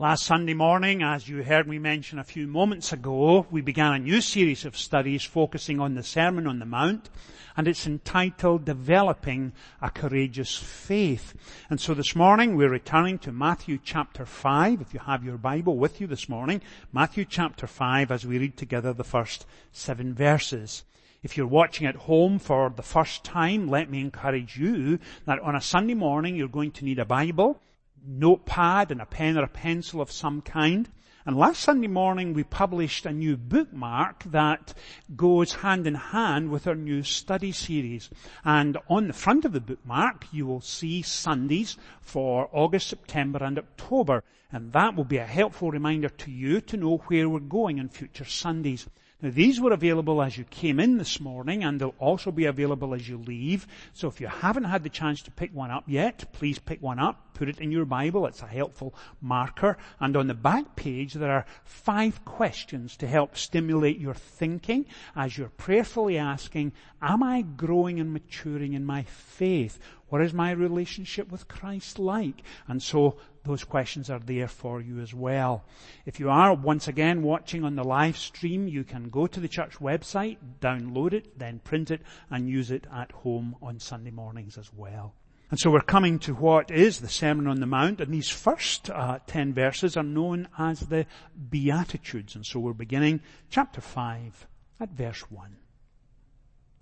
Last Sunday morning, as you heard me mention a few moments ago, we began a new series of studies focusing on the Sermon on the Mount, and it's entitled Developing a Courageous Faith. And so this morning we're returning to Matthew chapter 5, if you have your Bible with you this morning, Matthew chapter 5 as we read together the first seven verses. If you're watching at home for the first time, let me encourage you that on a Sunday morning you're going to need a Bible notepad and a pen or a pencil of some kind. And last Sunday morning we published a new bookmark that goes hand in hand with our new study series. And on the front of the bookmark you will see Sundays for August, September and October. And that will be a helpful reminder to you to know where we're going on future Sundays. Now these were available as you came in this morning and they'll also be available as you leave. So if you haven't had the chance to pick one up yet, please pick one up, put it in your Bible. It's a helpful marker. And on the back page there are five questions to help stimulate your thinking as you're prayerfully asking, am I growing and maturing in my faith? What is my relationship with Christ like? And so those questions are there for you as well. If you are once again watching on the live stream, you can go to the church website, download it, then print it and use it at home on Sunday mornings as well. And so we're coming to what is the Sermon on the Mount, and these first uh, ten verses are known as the Beatitudes. And so we're beginning chapter five at verse one.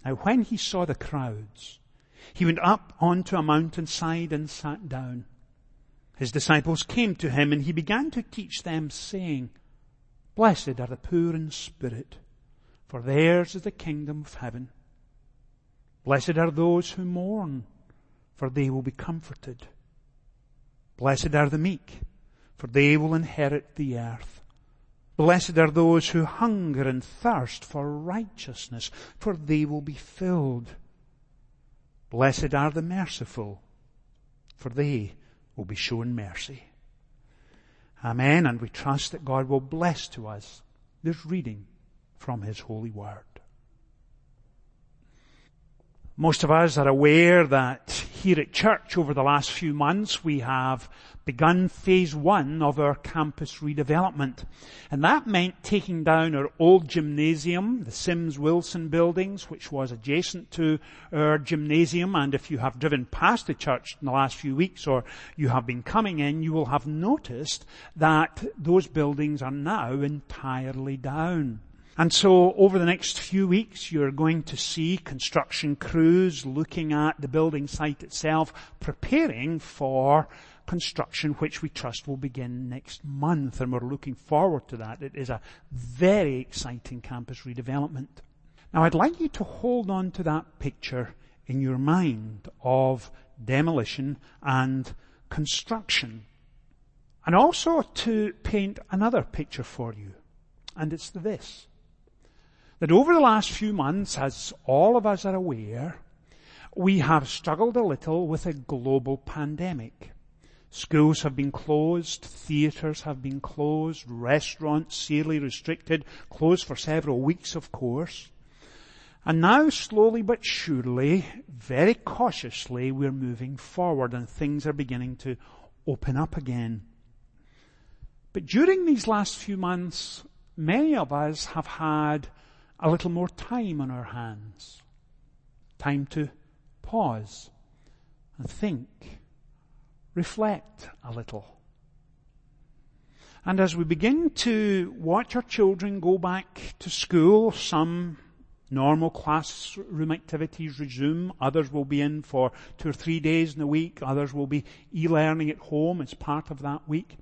Now when he saw the crowds, he went up onto a mountainside and sat down. His disciples came to him and he began to teach them saying, Blessed are the poor in spirit, for theirs is the kingdom of heaven. Blessed are those who mourn, for they will be comforted. Blessed are the meek, for they will inherit the earth. Blessed are those who hunger and thirst for righteousness, for they will be filled. Blessed are the merciful, for they will be shown mercy. Amen. And we trust that God will bless to us this reading from His holy word. Most of us are aware that here at church over the last few months we have begun phase one of our campus redevelopment. And that meant taking down our old gymnasium, the Sims Wilson buildings, which was adjacent to our gymnasium. And if you have driven past the church in the last few weeks or you have been coming in, you will have noticed that those buildings are now entirely down. And so over the next few weeks, you're going to see construction crews looking at the building site itself, preparing for construction, which we trust will begin next month. And we're looking forward to that. It is a very exciting campus redevelopment. Now I'd like you to hold on to that picture in your mind of demolition and construction. And also to paint another picture for you. And it's this that over the last few months, as all of us are aware, we have struggled a little with a global pandemic. Schools have been closed, theatres have been closed, restaurants severely restricted, closed for several weeks of course. And now slowly but surely, very cautiously, we're moving forward and things are beginning to open up again. But during these last few months, many of us have had a little more time on our hands. Time to pause and think, reflect a little. And as we begin to watch our children go back to school, some normal classroom activities resume, others will be in for two or three days in a week, others will be e-learning at home as part of that week.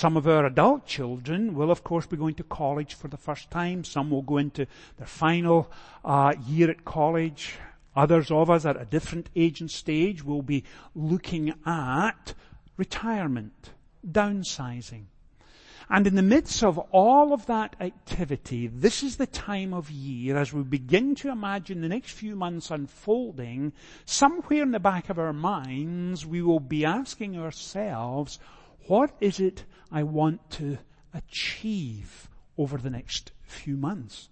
Some of our adult children will of course be going to college for the first time. Some will go into their final uh, year at college. Others of us at a different age and stage will be looking at retirement, downsizing. And in the midst of all of that activity, this is the time of year as we begin to imagine the next few months unfolding, somewhere in the back of our minds, we will be asking ourselves, what is it I want to achieve over the next few months?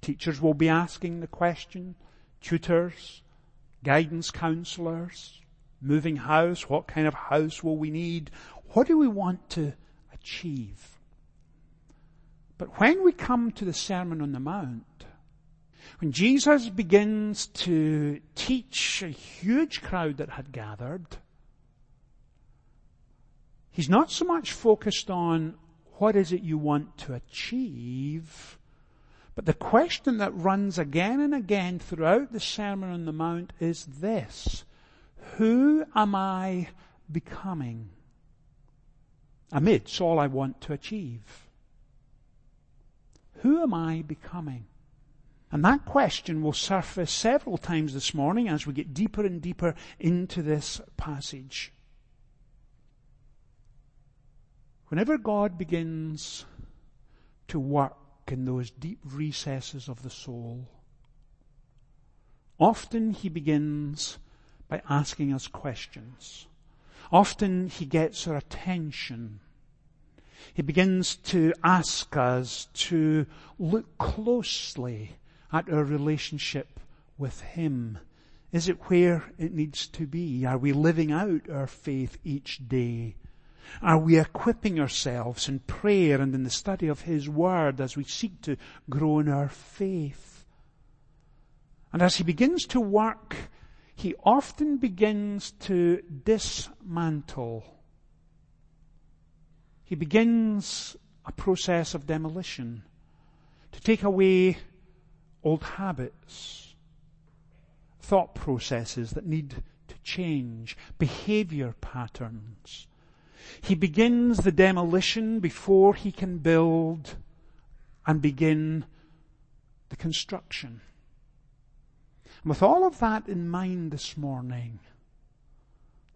Teachers will be asking the question, tutors, guidance counselors, moving house, what kind of house will we need? What do we want to achieve. But when we come to the Sermon on the Mount, when Jesus begins to teach a huge crowd that had gathered, he's not so much focused on what is it you want to achieve, but the question that runs again and again throughout the Sermon on the Mount is this. Who am I becoming amidst all I want to achieve? Who am I becoming? And that question will surface several times this morning as we get deeper and deeper into this passage. Whenever God begins to work in those deep recesses of the soul, often He begins by asking us questions. Often He gets our attention he begins to ask us to look closely at our relationship with Him. Is it where it needs to be? Are we living out our faith each day? Are we equipping ourselves in prayer and in the study of His Word as we seek to grow in our faith? And as He begins to work, He often begins to dismantle he begins a process of demolition to take away old habits, thought processes that need to change, behavior patterns. He begins the demolition before he can build and begin the construction. And with all of that in mind this morning,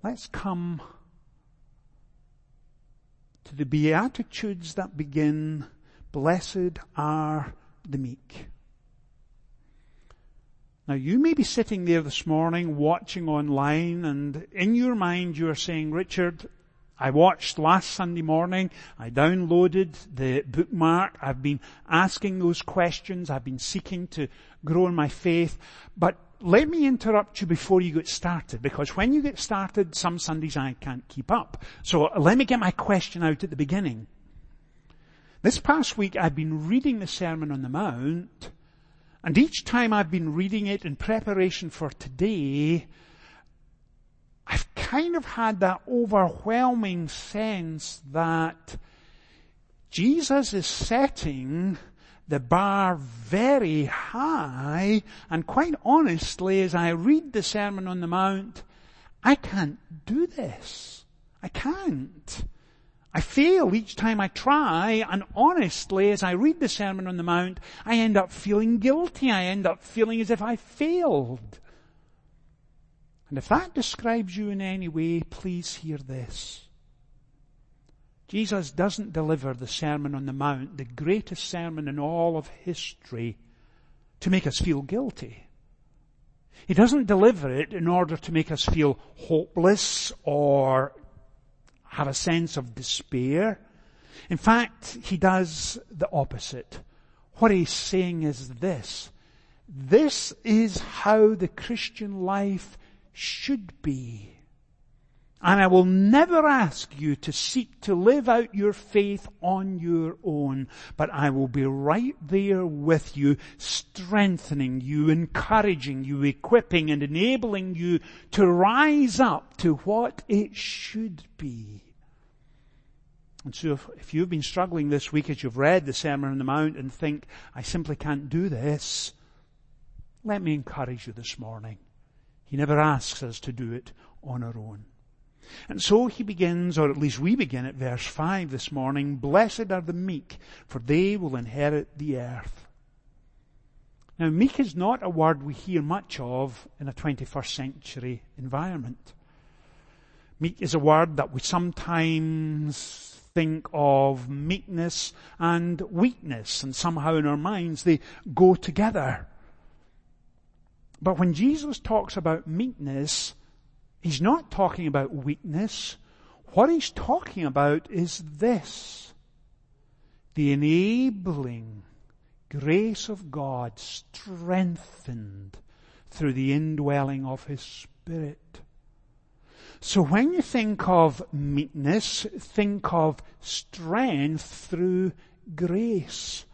let's come to the Beatitudes that begin, Blessed are the meek. Now you may be sitting there this morning watching online and in your mind you are saying, Richard, I watched last Sunday morning, I downloaded the bookmark, I've been asking those questions, I've been seeking to grow in my faith, but let me interrupt you before you get started because when you get started, some Sundays I can't keep up. So let me get my question out at the beginning. This past week I've been reading the Sermon on the Mount and each time I've been reading it in preparation for today, I've kind of had that overwhelming sense that Jesus is setting the bar very high, and quite honestly, as I read the Sermon on the Mount, I can't do this. I can't. I fail each time I try, and honestly, as I read the Sermon on the Mount, I end up feeling guilty. I end up feeling as if I failed. And if that describes you in any way, please hear this. Jesus doesn't deliver the Sermon on the Mount, the greatest sermon in all of history, to make us feel guilty. He doesn't deliver it in order to make us feel hopeless or have a sense of despair. In fact, he does the opposite. What he's saying is this. This is how the Christian life should be. And I will never ask you to seek to live out your faith on your own, but I will be right there with you, strengthening you, encouraging you, equipping and enabling you to rise up to what it should be. And so if, if you've been struggling this week as you've read the Sermon on the Mount and think, I simply can't do this, let me encourage you this morning. He never asks us to do it on our own. And so he begins, or at least we begin at verse 5 this morning, Blessed are the meek, for they will inherit the earth. Now meek is not a word we hear much of in a 21st century environment. Meek is a word that we sometimes think of meekness and weakness, and somehow in our minds they go together. But when Jesus talks about meekness, He's not talking about weakness. What he's talking about is this. The enabling grace of God strengthened through the indwelling of His Spirit. So when you think of meekness, think of strength through grace.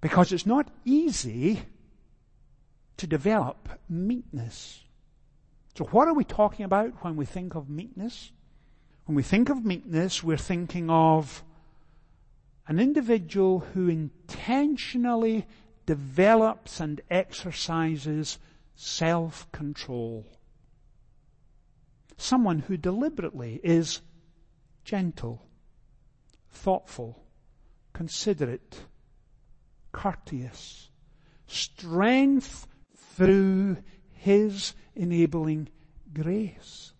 Because it's not easy to develop meekness. So what are we talking about when we think of meekness? When we think of meekness, we're thinking of an individual who intentionally develops and exercises self-control. Someone who deliberately is gentle, thoughtful, considerate, courteous. Strength through His enabling grace.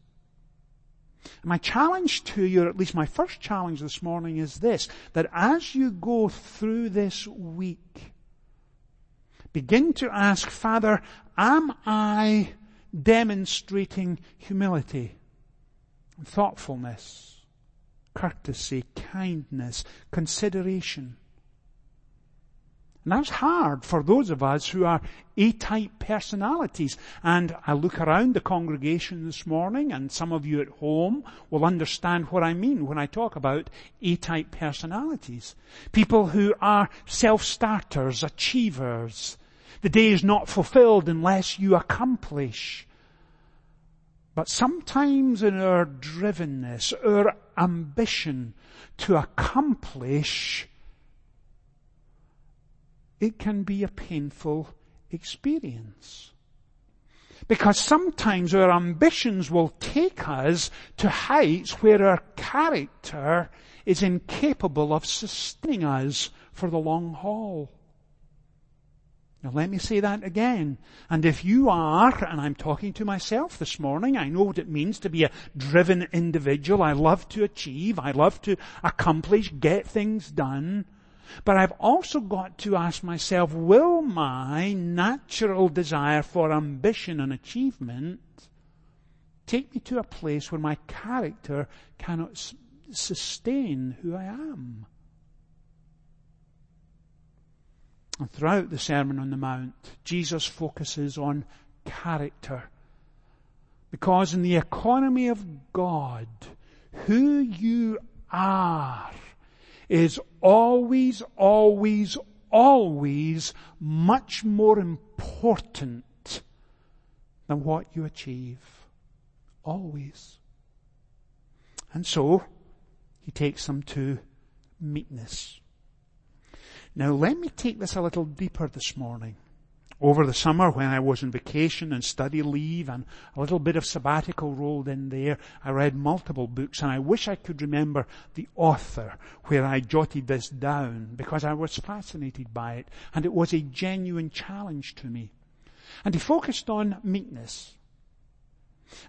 My challenge to you, or at least my first challenge this morning is this, that as you go through this week, begin to ask, Father, am I demonstrating humility, thoughtfulness, courtesy, kindness, consideration? And that's hard for those of us who are A-type personalities. And I look around the congregation this morning and some of you at home will understand what I mean when I talk about A-type personalities. People who are self-starters, achievers. The day is not fulfilled unless you accomplish. But sometimes in our drivenness, our ambition to accomplish it can be a painful experience. Because sometimes our ambitions will take us to heights where our character is incapable of sustaining us for the long haul. Now let me say that again. And if you are, and I'm talking to myself this morning, I know what it means to be a driven individual. I love to achieve. I love to accomplish, get things done. But I've also got to ask myself, will my natural desire for ambition and achievement take me to a place where my character cannot s- sustain who I am? And throughout the Sermon on the Mount, Jesus focuses on character. Because in the economy of God, who you are is always, always, always much more important than what you achieve. Always. And so, he takes them to meekness. Now let me take this a little deeper this morning over the summer when I was on vacation and study leave and a little bit of sabbatical rolled in there, I read multiple books and I wish I could remember the author where I jotted this down because I was fascinated by it and it was a genuine challenge to me. And he focused on meekness.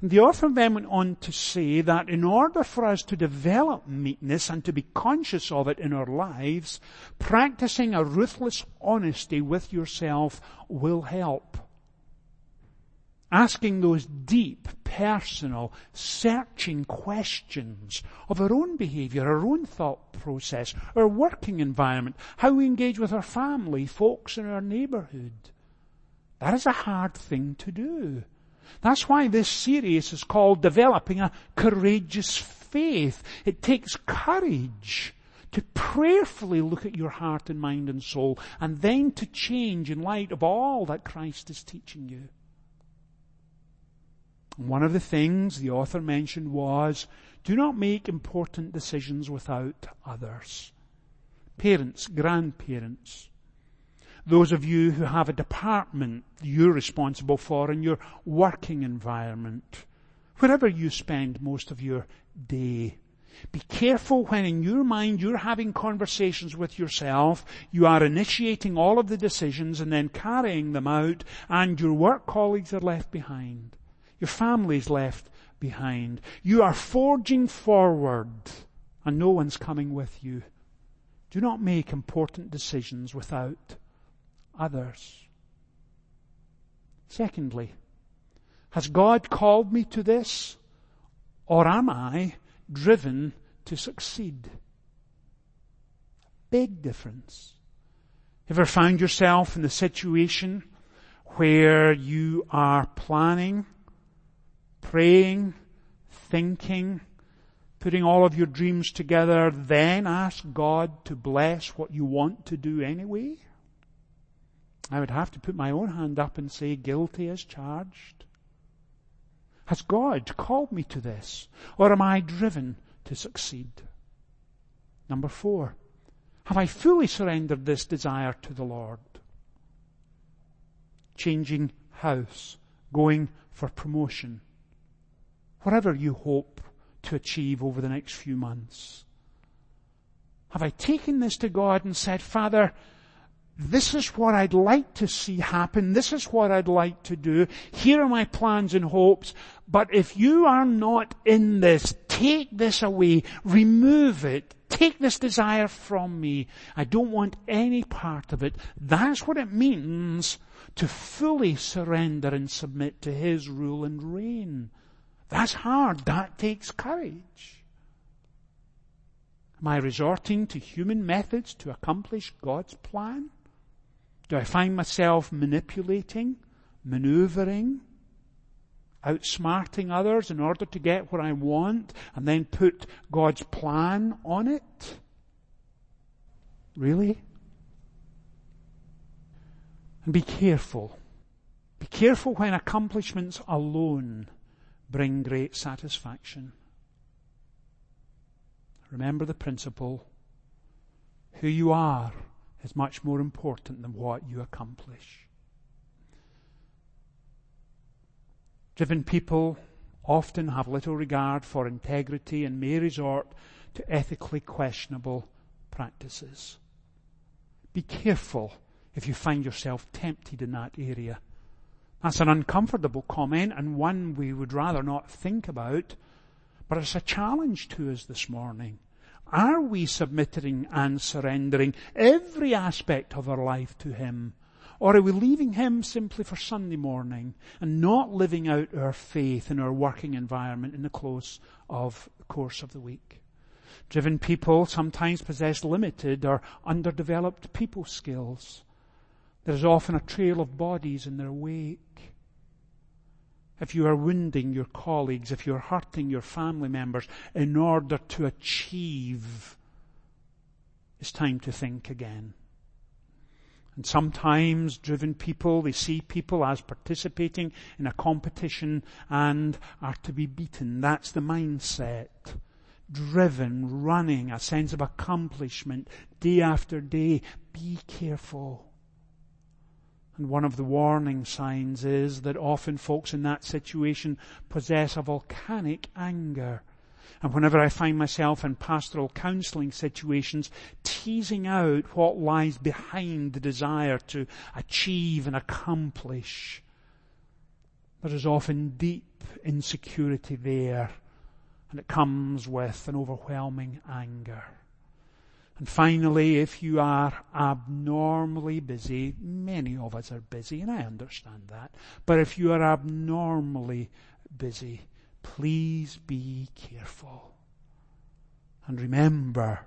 The author then went on to say that in order for us to develop meekness and to be conscious of it in our lives, practicing a ruthless honesty with yourself will help. Asking those deep, personal, searching questions of our own behavior, our own thought process, our working environment, how we engage with our family, folks in our neighborhood. That is a hard thing to do. That's why this series is called Developing a Courageous Faith. It takes courage to prayerfully look at your heart and mind and soul and then to change in light of all that Christ is teaching you. One of the things the author mentioned was, do not make important decisions without others. Parents, grandparents, those of you who have a department you're responsible for in your working environment, wherever you spend most of your day. Be careful when in your mind you're having conversations with yourself, you are initiating all of the decisions and then carrying them out, and your work colleagues are left behind. Your family's left behind. You are forging forward, and no one's coming with you. Do not make important decisions without others. Secondly, has God called me to this? Or am I driven to succeed? Big difference. Ever found yourself in the situation where you are planning, praying, thinking, putting all of your dreams together, then ask God to bless what you want to do anyway? I would have to put my own hand up and say guilty as charged. Has God called me to this? Or am I driven to succeed? Number four, have I fully surrendered this desire to the Lord? Changing house, going for promotion, whatever you hope to achieve over the next few months. Have I taken this to God and said, Father, this is what I'd like to see happen. This is what I'd like to do. Here are my plans and hopes. But if you are not in this, take this away. Remove it. Take this desire from me. I don't want any part of it. That's what it means to fully surrender and submit to His rule and reign. That's hard. That takes courage. Am I resorting to human methods to accomplish God's plan? Do I find myself manipulating, maneuvering, outsmarting others in order to get what I want and then put God's plan on it? Really? And be careful. Be careful when accomplishments alone bring great satisfaction. Remember the principle. Who you are is much more important than what you accomplish. Driven people often have little regard for integrity and may resort to ethically questionable practices. Be careful if you find yourself tempted in that area. That's an uncomfortable comment and one we would rather not think about, but it's a challenge to us this morning. Are we submitting and surrendering every aspect of our life to Him? Or are we leaving Him simply for Sunday morning and not living out our faith in our working environment in the close of the course of the week? Driven people sometimes possess limited or underdeveloped people skills. There is often a trail of bodies in their wake if you are wounding your colleagues, if you're hurting your family members in order to achieve, it's time to think again. And sometimes driven people, they see people as participating in a competition and are to be beaten. That's the mindset. Driven, running, a sense of accomplishment day after day. Be careful. And one of the warning signs is that often folks in that situation possess a volcanic anger. And whenever I find myself in pastoral counseling situations, teasing out what lies behind the desire to achieve and accomplish, there is often deep insecurity there, and it comes with an overwhelming anger. And finally, if you are abnormally busy, many of us are busy, and I understand that, but if you are abnormally busy, please be careful. And remember,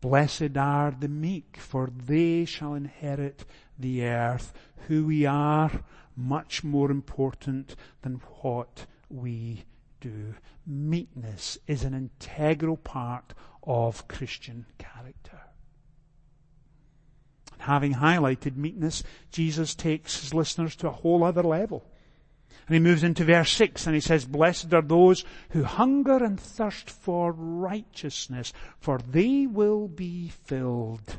blessed are the meek, for they shall inherit the earth. Who we are, much more important than what we do. Meekness is an integral part of Christian character. And having highlighted meekness, Jesus takes his listeners to a whole other level. And he moves into verse 6 and he says, Blessed are those who hunger and thirst for righteousness, for they will be filled.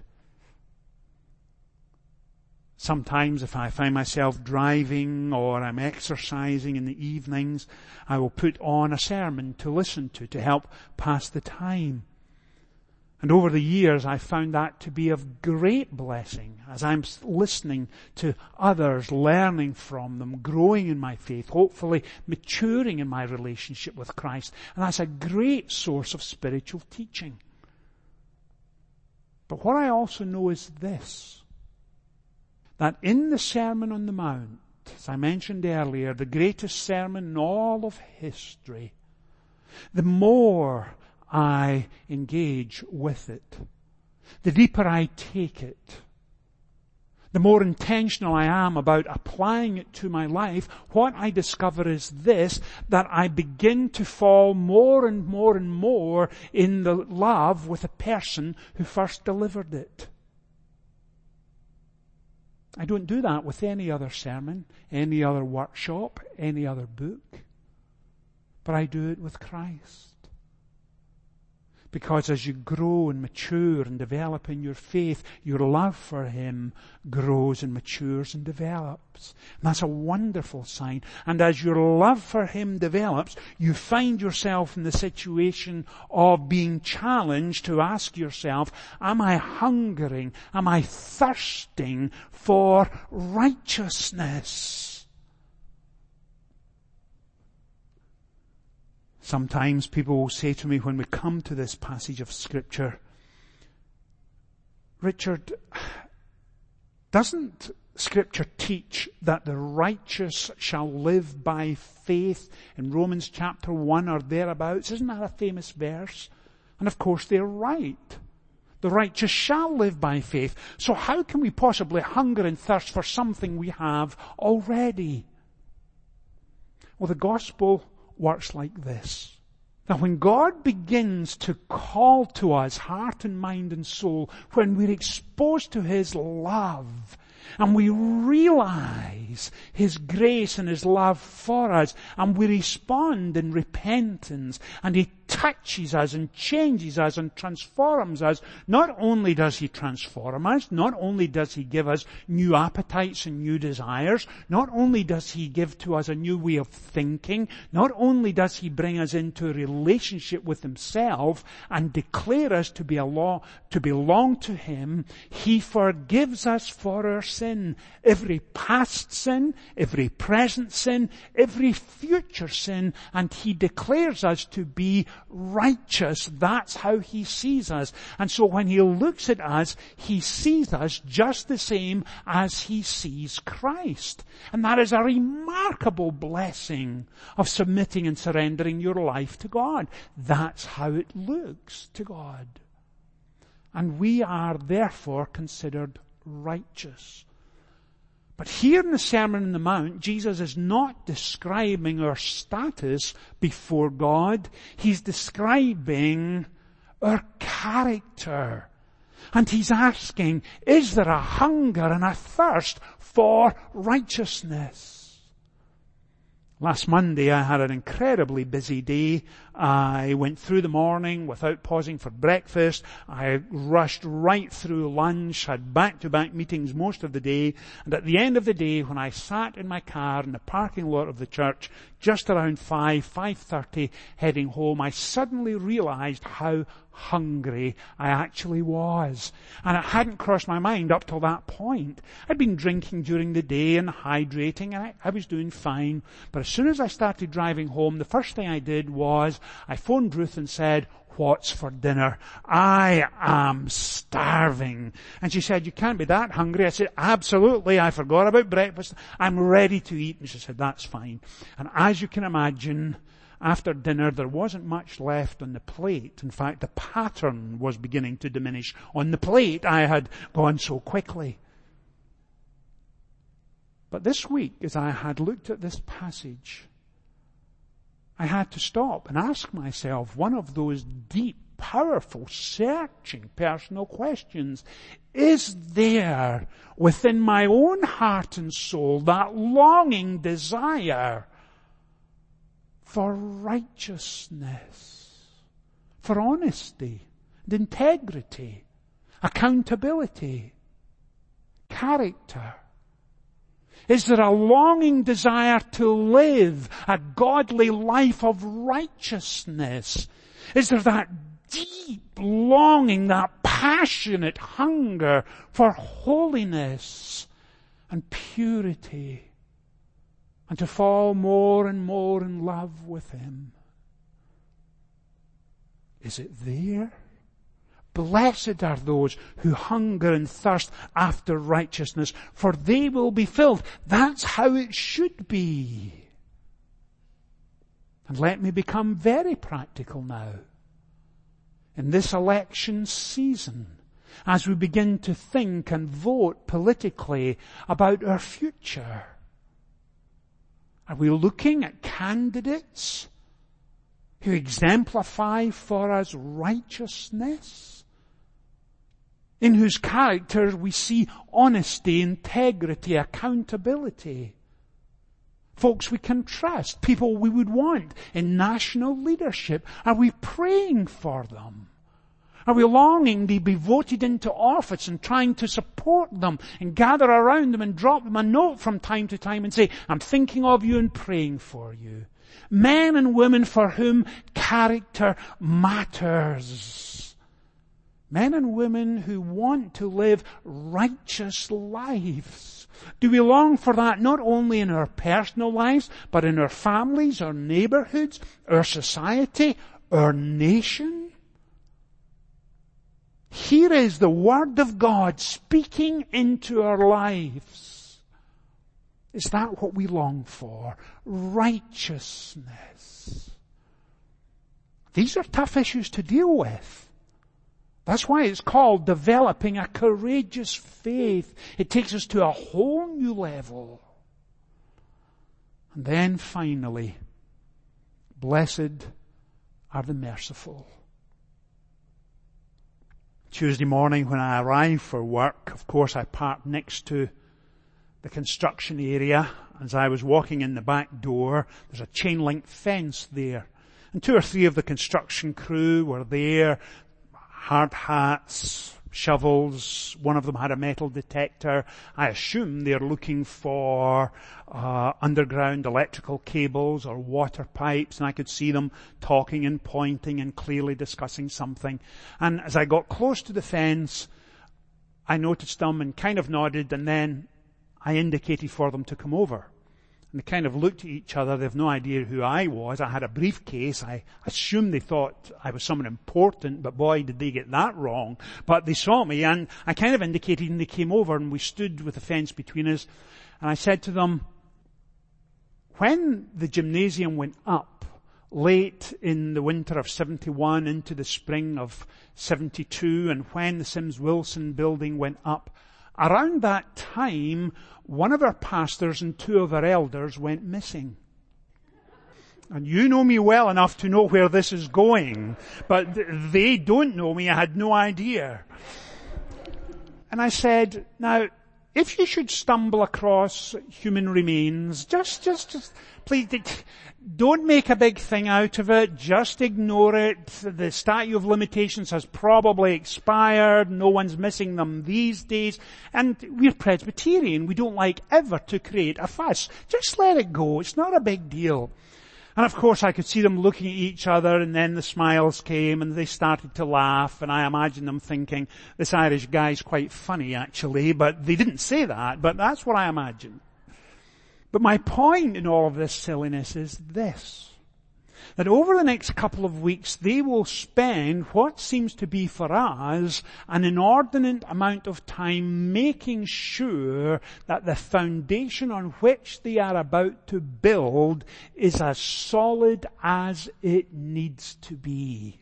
Sometimes if I find myself driving or I'm exercising in the evenings, I will put on a sermon to listen to to help pass the time. And over the years, I found that to be of great blessing as I'm listening to others, learning from them, growing in my faith, hopefully maturing in my relationship with Christ. And that's a great source of spiritual teaching. But what I also know is this, that in the Sermon on the Mount, as I mentioned earlier, the greatest sermon in all of history, the more I engage with it, the deeper I take it, the more intentional I am about applying it to my life, what I discover is this, that I begin to fall more and more and more in the love with the person who first delivered it. I don't do that with any other sermon, any other workshop, any other book. But I do it with Christ. Because as you grow and mature and develop in your faith, your love for Him grows and matures and develops. And that's a wonderful sign. And as your love for Him develops, you find yourself in the situation of being challenged to ask yourself, am I hungering? Am I thirsting for righteousness? Sometimes people will say to me when we come to this passage of scripture, Richard, doesn't scripture teach that the righteous shall live by faith in Romans chapter 1 or thereabouts? Isn't that a famous verse? And of course they're right. The righteous shall live by faith. So how can we possibly hunger and thirst for something we have already? Well, the gospel works like this. That when God begins to call to us heart and mind and soul, when we're exposed to His love, and we realize His grace and His love for us, and we respond in repentance, and He touches us and changes us and transforms us. Not only does He transform us, not only does He give us new appetites and new desires, not only does He give to us a new way of thinking, not only does He bring us into a relationship with Himself and declare us to be a law, to belong to Him, He forgives us for our sin. Every past sin, every present sin, every future sin, and He declares us to be righteous. That's how he sees us. And so when he looks at us, he sees us just the same as he sees Christ. And that is a remarkable blessing of submitting and surrendering your life to God. That's how it looks to God. And we are therefore considered righteous. But here in the Sermon on the Mount, Jesus is not describing our status before God. He's describing our character. And he's asking, is there a hunger and a thirst for righteousness? Last Monday I had an incredibly busy day. I went through the morning without pausing for breakfast. I rushed right through lunch, had back-to-back meetings most of the day, and at the end of the day when I sat in my car in the parking lot of the church, just around 5, 5.30 heading home, I suddenly realized how hungry I actually was. And it hadn't crossed my mind up till that point. I'd been drinking during the day and hydrating and I, I, was doing fine. But as soon as I started driving home, the first thing I did was I phoned Ruth and said, what's for dinner? I am starving. And she said, you can't be that hungry. I said, absolutely. I forgot about breakfast. I'm ready to eat. And she said, that's fine. And as you can imagine, after dinner, there wasn't much left on the plate. In fact, the pattern was beginning to diminish on the plate. I had gone so quickly. But this week, as I had looked at this passage, I had to stop and ask myself one of those deep, powerful, searching personal questions. Is there within my own heart and soul that longing desire for righteousness, for honesty and integrity, accountability, character? Is there a longing desire to live a godly life of righteousness? Is there that deep longing, that passionate hunger for holiness and purity? And to fall more and more in love with Him. Is it there? Blessed are those who hunger and thirst after righteousness, for they will be filled. That's how it should be. And let me become very practical now. In this election season, as we begin to think and vote politically about our future? Are we looking at candidates who exemplify for us righteousness? In whose character we see honesty, integrity, accountability. Folks we can trust, people we would want in national leadership. Are we praying for them? Are we longing to be voted into office and trying to support them and gather around them and drop them a note from time to time and say, I'm thinking of you and praying for you. Men and women for whom character matters. Men and women who want to live righteous lives. Do we long for that not only in our personal lives, but in our families, our neighborhoods, our society, our nation? Here is the Word of God speaking into our lives. Is that what we long for? Righteousness. These are tough issues to deal with. That's why it's called developing a courageous faith. It takes us to a whole new level. And then finally, blessed are the merciful. Tuesday morning when I arrived for work, of course I parked next to the construction area. As I was walking in the back door, there's a chain link fence there. And two or three of the construction crew were there, hard hats, shovels. One of them had a metal detector. I assume they're looking for uh, underground electrical cables or water pipes, and I could see them talking and pointing and clearly discussing something. And as I got close to the fence, I noticed them and kind of nodded, and then I indicated for them to come over. And they kind of looked at each other. They have no idea who I was. I had a briefcase. I assumed they thought I was someone important, but boy, did they get that wrong. But they saw me and I kind of indicated and they came over and we stood with a fence between us. And I said to them, when the gymnasium went up late in the winter of 71 into the spring of 72 and when the Sims Wilson building went up, around that time, one of our pastors and two of our elders went missing. And you know me well enough to know where this is going, but they don't know me. I had no idea. And I said, now, if you should stumble across human remains, just, just, just, please, don't make a big thing out of it. Just ignore it. The statute of limitations has probably expired. No one's missing them these days. And we're Presbyterian. We don't like ever to create a fuss. Just let it go. It's not a big deal. And of course I could see them looking at each other and then the smiles came and they started to laugh and I imagine them thinking, this Irish guy's quite funny actually, but they didn't say that, but that's what I imagine. But my point in all of this silliness is this that over the next couple of weeks they will spend what seems to be for us an inordinate amount of time making sure that the foundation on which they are about to build is as solid as it needs to be.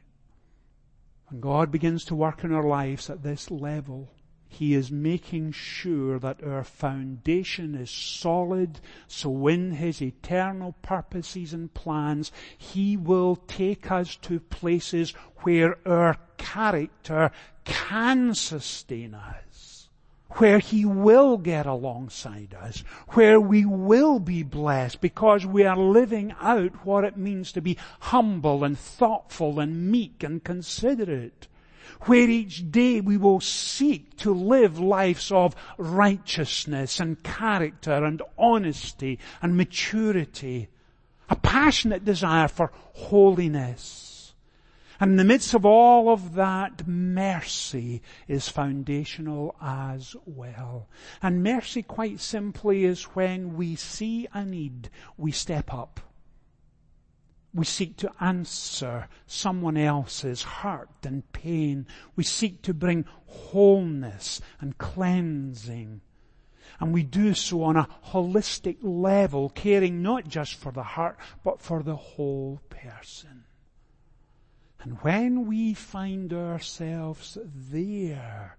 And God begins to work in our lives at this level. He is making sure that our foundation is solid, so in His eternal purposes and plans, He will take us to places where our character can sustain us. Where He will get alongside us, where we will be blessed because we are living out what it means to be humble and thoughtful and meek and considerate where each day we will seek to live lives of righteousness and character and honesty and maturity. A passionate desire for holiness. And in the midst of all of that, mercy is foundational as well. And mercy quite simply is when we see a need, we step up we seek to answer someone else's hurt and pain. We seek to bring wholeness and cleansing. And we do so on a holistic level, caring not just for the heart, but for the whole person. And when we find ourselves there,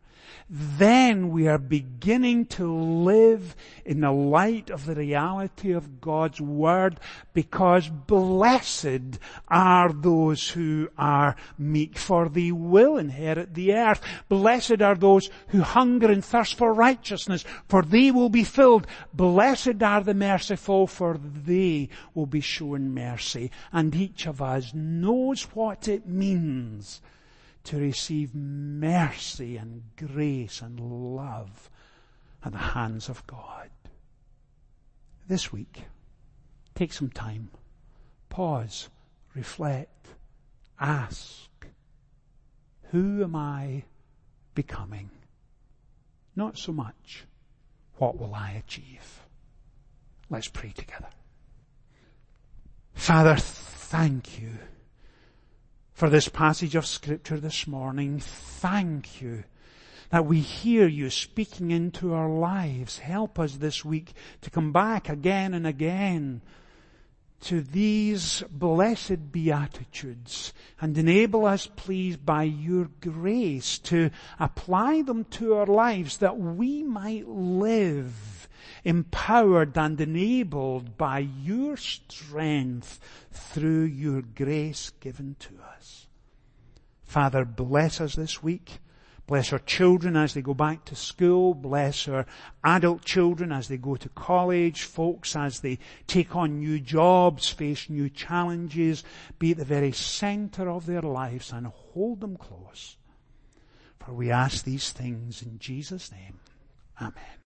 then we are beginning to live in the light of the reality of God's Word because blessed are those who are meek for they will inherit the earth. Blessed are those who hunger and thirst for righteousness for they will be filled. Blessed are the merciful for they will be shown mercy. And each of us knows what it means to receive mercy and grace and love at the hands of God. This week, take some time, pause, reflect, ask, who am I becoming? Not so much, what will I achieve? Let's pray together. Father, thank you for this passage of scripture this morning. Thank you that we hear you speaking into our lives. Help us this week to come back again and again to these blessed beatitudes and enable us please by your grace to apply them to our lives that we might live empowered and enabled by your strength through your grace given to us. Father, bless us this week. Bless our children as they go back to school. Bless our adult children as they go to college. Folks as they take on new jobs, face new challenges. Be at the very center of their lives and hold them close. For we ask these things in Jesus' name. Amen.